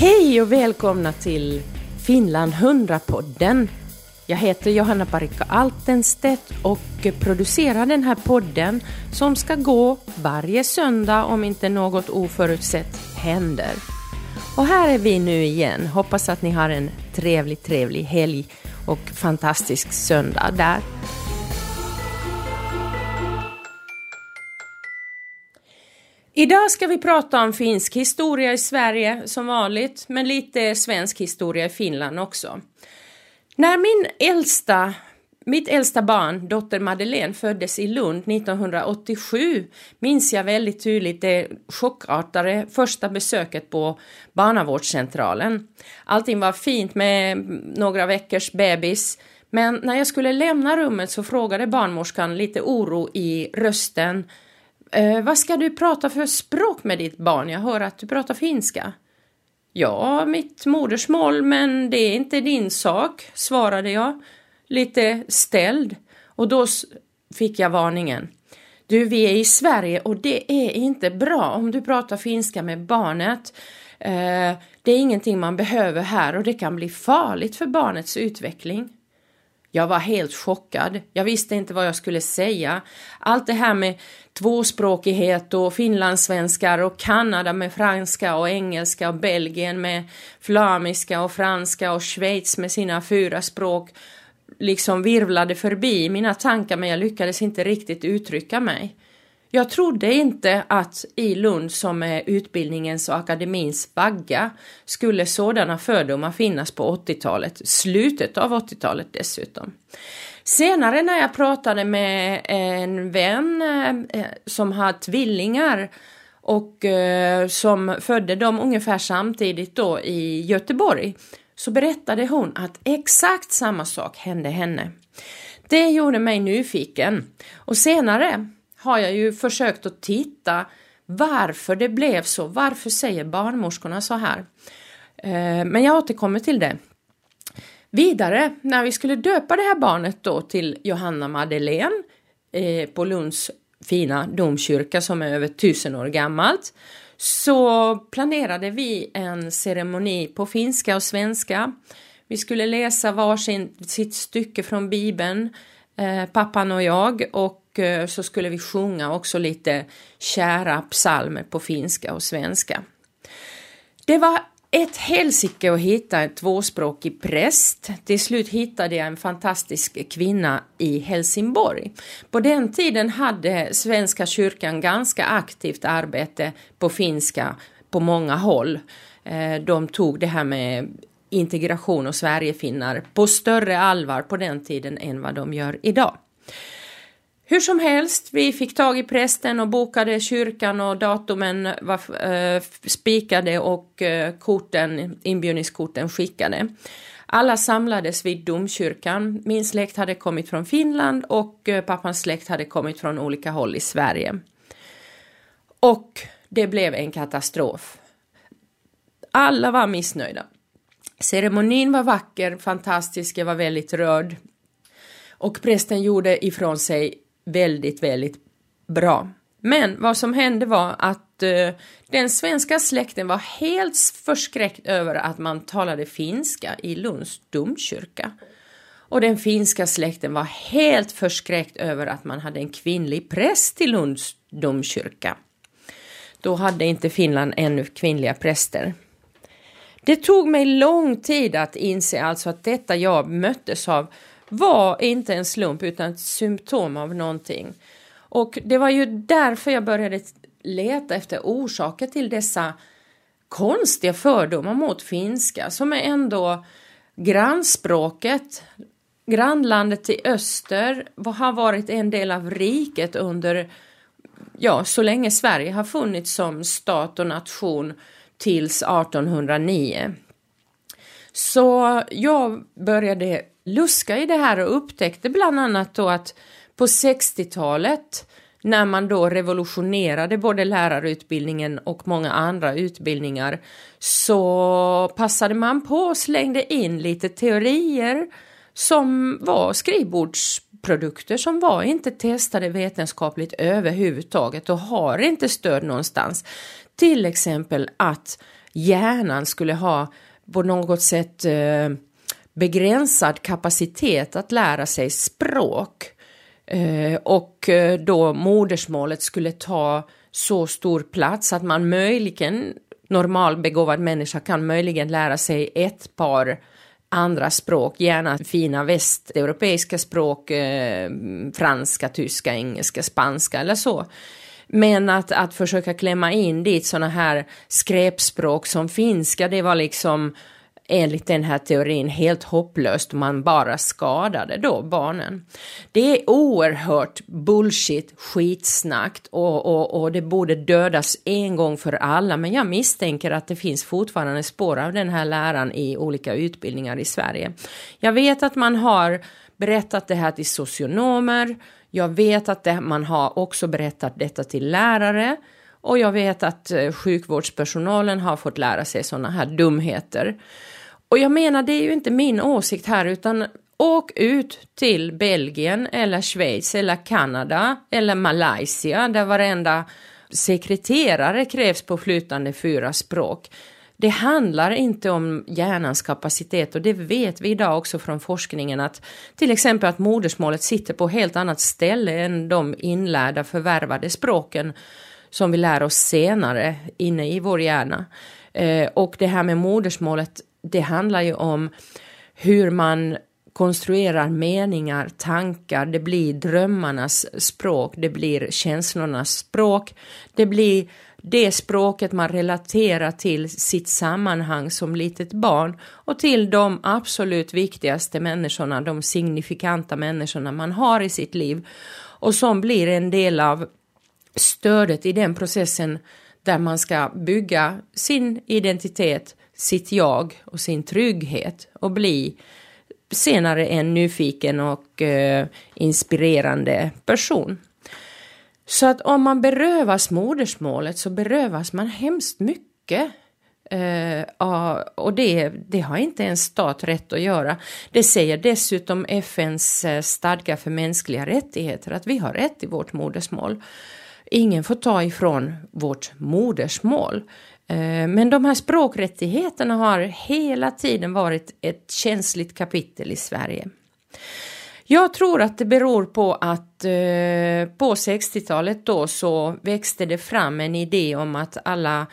Hej och välkomna till Finland 100-podden. Jag heter Johanna Parikka Altenstedt och producerar den här podden som ska gå varje söndag om inte något oförutsett händer. Och här är vi nu igen. Hoppas att ni har en trevlig, trevlig helg och fantastisk söndag där. Idag ska vi prata om finsk historia i Sverige som vanligt, men lite svensk historia i Finland också. När min äldsta, mitt äldsta barn, dotter Madeleine, föddes i Lund 1987 minns jag väldigt tydligt det chockartade första besöket på barnavårdscentralen. Allting var fint med några veckors bebis, men när jag skulle lämna rummet så frågade barnmorskan lite oro i rösten Eh, vad ska du prata för språk med ditt barn? Jag hör att du pratar finska. Ja, mitt modersmål, men det är inte din sak, svarade jag, lite ställd. Och då fick jag varningen. Du, vi är i Sverige och det är inte bra om du pratar finska med barnet. Eh, det är ingenting man behöver här och det kan bli farligt för barnets utveckling. Jag var helt chockad. Jag visste inte vad jag skulle säga. Allt det här med tvåspråkighet och finlandssvenskar och Kanada med franska och engelska och Belgien med flamiska och franska och Schweiz med sina fyra språk liksom virvlade förbi mina tankar men jag lyckades inte riktigt uttrycka mig. Jag trodde inte att i Lund som är utbildningens och akademins vagga skulle sådana fördomar finnas på 80-talet, slutet av 80-talet dessutom. Senare när jag pratade med en vän eh, som har tvillingar och eh, som födde dem ungefär samtidigt då i Göteborg så berättade hon att exakt samma sak hände henne. Det gjorde mig nyfiken och senare har jag ju försökt att titta varför det blev så. Varför säger barnmorskorna så här? Eh, men jag återkommer till det. Vidare, när vi skulle döpa det här barnet då till Johanna Madeleine eh, på Lunds fina domkyrka som är över tusen år gammalt så planerade vi en ceremoni på finska och svenska. Vi skulle läsa varsin sitt stycke från Bibeln, eh, pappan och jag, och och eh, så skulle vi sjunga också lite kära psalmer på finska och svenska. Det var ett helsike att hitta en tvåspråkig präst. Till slut hittade jag en fantastisk kvinna i Helsingborg. På den tiden hade Svenska kyrkan ganska aktivt arbete på finska på många håll. Eh, de tog det här med integration och Sverigefinnar på större allvar på den tiden än vad de gör idag. Hur som helst, vi fick tag i prästen och bokade kyrkan och datumen var äh, spikade och äh, korten, inbjudningskorten skickade. Alla samlades vid domkyrkan. Min släkt hade kommit från Finland och äh, pappans släkt hade kommit från olika håll i Sverige. Och det blev en katastrof. Alla var missnöjda. Ceremonin var vacker, fantastisk, jag var väldigt rörd. Och prästen gjorde ifrån sig väldigt, väldigt bra. Men vad som hände var att uh, den svenska släkten var helt förskräckt över att man talade finska i Lunds domkyrka. Och den finska släkten var helt förskräckt över att man hade en kvinnlig präst i Lunds domkyrka. Då hade inte Finland ännu kvinnliga präster. Det tog mig lång tid att inse alltså att detta jag möttes av var inte en slump utan ett symptom av någonting. Och det var ju därför jag började leta efter orsaker till dessa konstiga fördomar mot finska som är ändå grannspråket. Grannlandet i öster har varit en del av riket under, ja, så länge Sverige har funnits som stat och nation tills 1809. Så jag började luska i det här och upptäckte bland annat då att på 60-talet när man då revolutionerade både lärarutbildningen och många andra utbildningar så passade man på och slängde in lite teorier som var skrivbordsprodukter som var inte testade vetenskapligt överhuvudtaget och har inte stöd någonstans. Till exempel att hjärnan skulle ha på något sätt eh, begränsad kapacitet att lära sig språk. Eh, och eh, då modersmålet skulle ta så stor plats att man möjligen, normalbegåvad människa kan möjligen lära sig ett par andra språk, gärna fina västeuropeiska språk, eh, franska, tyska, engelska, spanska eller så. Men att, att försöka klämma in dit sådana här skräpspråk som finska, det var liksom enligt den här teorin helt hopplöst man bara skadade då barnen. Det är oerhört bullshit, skitsnack och, och, och det borde dödas en gång för alla men jag misstänker att det finns fortfarande spår av den här läran i olika utbildningar i Sverige. Jag vet att man har berättat det här till socionomer, jag vet att det, man har också berättat detta till lärare och jag vet att eh, sjukvårdspersonalen har fått lära sig sådana här dumheter. Och jag menar, det är ju inte min åsikt här utan åk ut till Belgien eller Schweiz eller Kanada eller Malaysia där varenda sekreterare krävs på flytande fyra språk. Det handlar inte om hjärnans kapacitet och det vet vi idag också från forskningen att till exempel att modersmålet sitter på helt annat ställe än de inlärda förvärvade språken som vi lär oss senare inne i vår hjärna. Eh, och det här med modersmålet det handlar ju om hur man konstruerar meningar, tankar, det blir drömmarnas språk, det blir känslornas språk, det blir det språket man relaterar till sitt sammanhang som litet barn och till de absolut viktigaste människorna, de signifikanta människorna man har i sitt liv och som blir en del av stödet i den processen där man ska bygga sin identitet sitt jag och sin trygghet och bli senare en nyfiken och eh, inspirerande person. Så att om man berövas modersmålet så berövas man hemskt mycket. Uh, och det, det har inte en stat rätt att göra. Det säger dessutom FNs eh, stadga för mänskliga rättigheter att vi har rätt till vårt modersmål. Ingen får ta ifrån vårt modersmål. Uh, men de här språkrättigheterna har hela tiden varit ett känsligt kapitel i Sverige. Jag tror att det beror på att eh, på 60-talet då så växte det fram en idé om att alla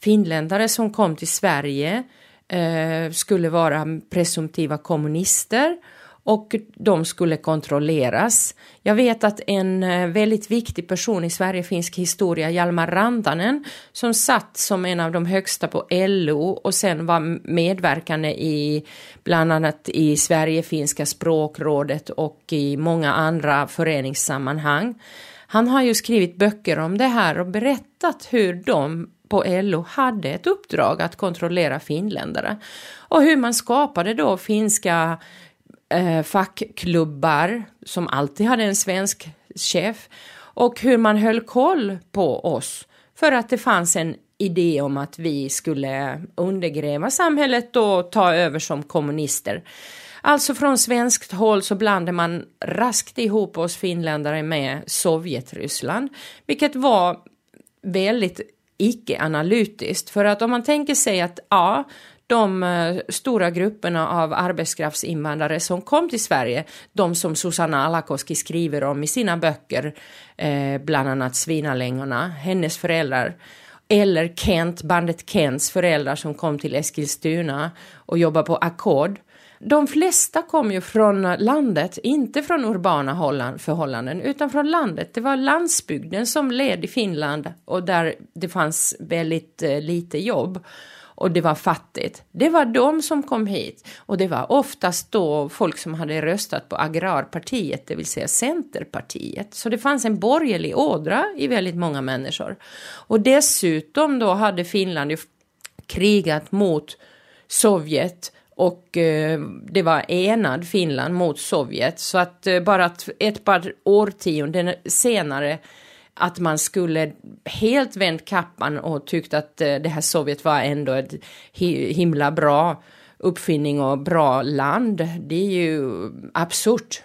finländare som kom till Sverige eh, skulle vara presumtiva kommunister och de skulle kontrolleras. Jag vet att en eh, väldigt viktig person i Sverigefinsk historia, Hjalmar Rantanen, som satt som en av de högsta på LO och sen var medverkande i bland annat i Sverigefinska språkrådet och i många andra föreningssammanhang. Han har ju skrivit böcker om det här och berättat hur de på LO hade ett uppdrag att kontrollera finländare och hur man skapade då finska eh, fackklubbar som alltid hade en svensk chef och hur man höll koll på oss för att det fanns en idé om att vi skulle undergräva samhället och ta över som kommunister. Alltså från svenskt håll så blandade man raskt ihop oss finländare med Sovjetryssland, vilket var väldigt icke-analytiskt. För att om man tänker sig att ja, de eh, stora grupperna av arbetskraftsinvandrare som kom till Sverige, de som Susanna Alakoski skriver om i sina böcker, eh, bland annat Svinalängorna, hennes föräldrar, eller Kent, bandet Kents föräldrar som kom till Eskilstuna och jobbade på Ackord. De flesta kom ju från landet, inte från urbana förhållanden, utan från landet. Det var landsbygden som led i Finland och där det fanns väldigt eh, lite jobb och det var fattigt. Det var de som kom hit och det var oftast då folk som hade röstat på agrarpartiet, det vill säga Centerpartiet. Så det fanns en borgerlig ådra i väldigt många människor. Och dessutom då hade Finland ju krigat mot Sovjet och eh, det var enad Finland mot Sovjet så att eh, bara ett par årtionden senare att man skulle helt vänt kappan och tyckt att eh, det här Sovjet var ändå ett himla bra uppfinning och bra land. Det är ju absurt.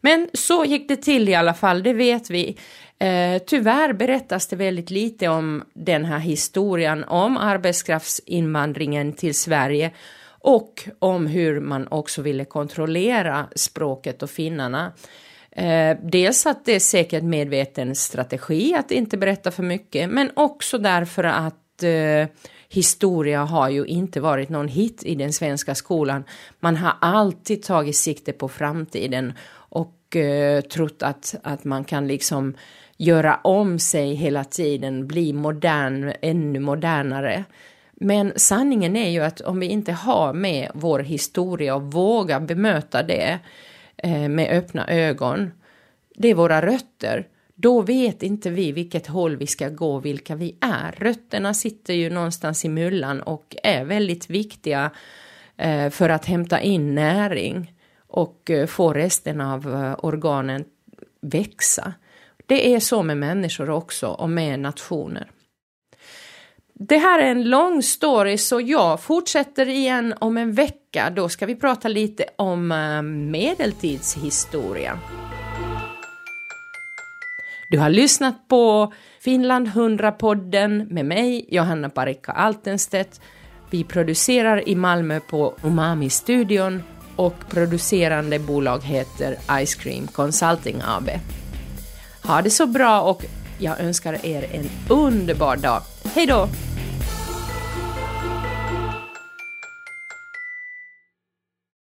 Men så gick det till i alla fall, det vet vi. Eh, tyvärr berättas det väldigt lite om den här historien om arbetskraftsinvandringen till Sverige och om hur man också ville kontrollera språket och finnarna. Eh, dels att det är säkert medveten strategi att inte berätta för mycket, men också därför att eh, historia har ju inte varit någon hit i den svenska skolan. Man har alltid tagit sikte på framtiden och eh, trott att, att man kan liksom göra om sig hela tiden, bli modern, ännu modernare. Men sanningen är ju att om vi inte har med vår historia och vågar bemöta det eh, med öppna ögon, det är våra rötter, då vet inte vi vilket håll vi ska gå, vilka vi är. Rötterna sitter ju någonstans i mullan och är väldigt viktiga eh, för att hämta in näring och eh, få resten av eh, organen växa. Det är så med människor också och med nationer. Det här är en lång story så jag fortsätter igen om en vecka. Då ska vi prata lite om eh, medeltidshistoria. Du har lyssnat på Finland 100-podden med mig, Johanna Parikka Altenstedt. Vi producerar i Malmö på Umami-studion och producerande bolag heter Ice Cream Consulting AB. Ha det så bra och jag önskar er en underbar dag. Hej då!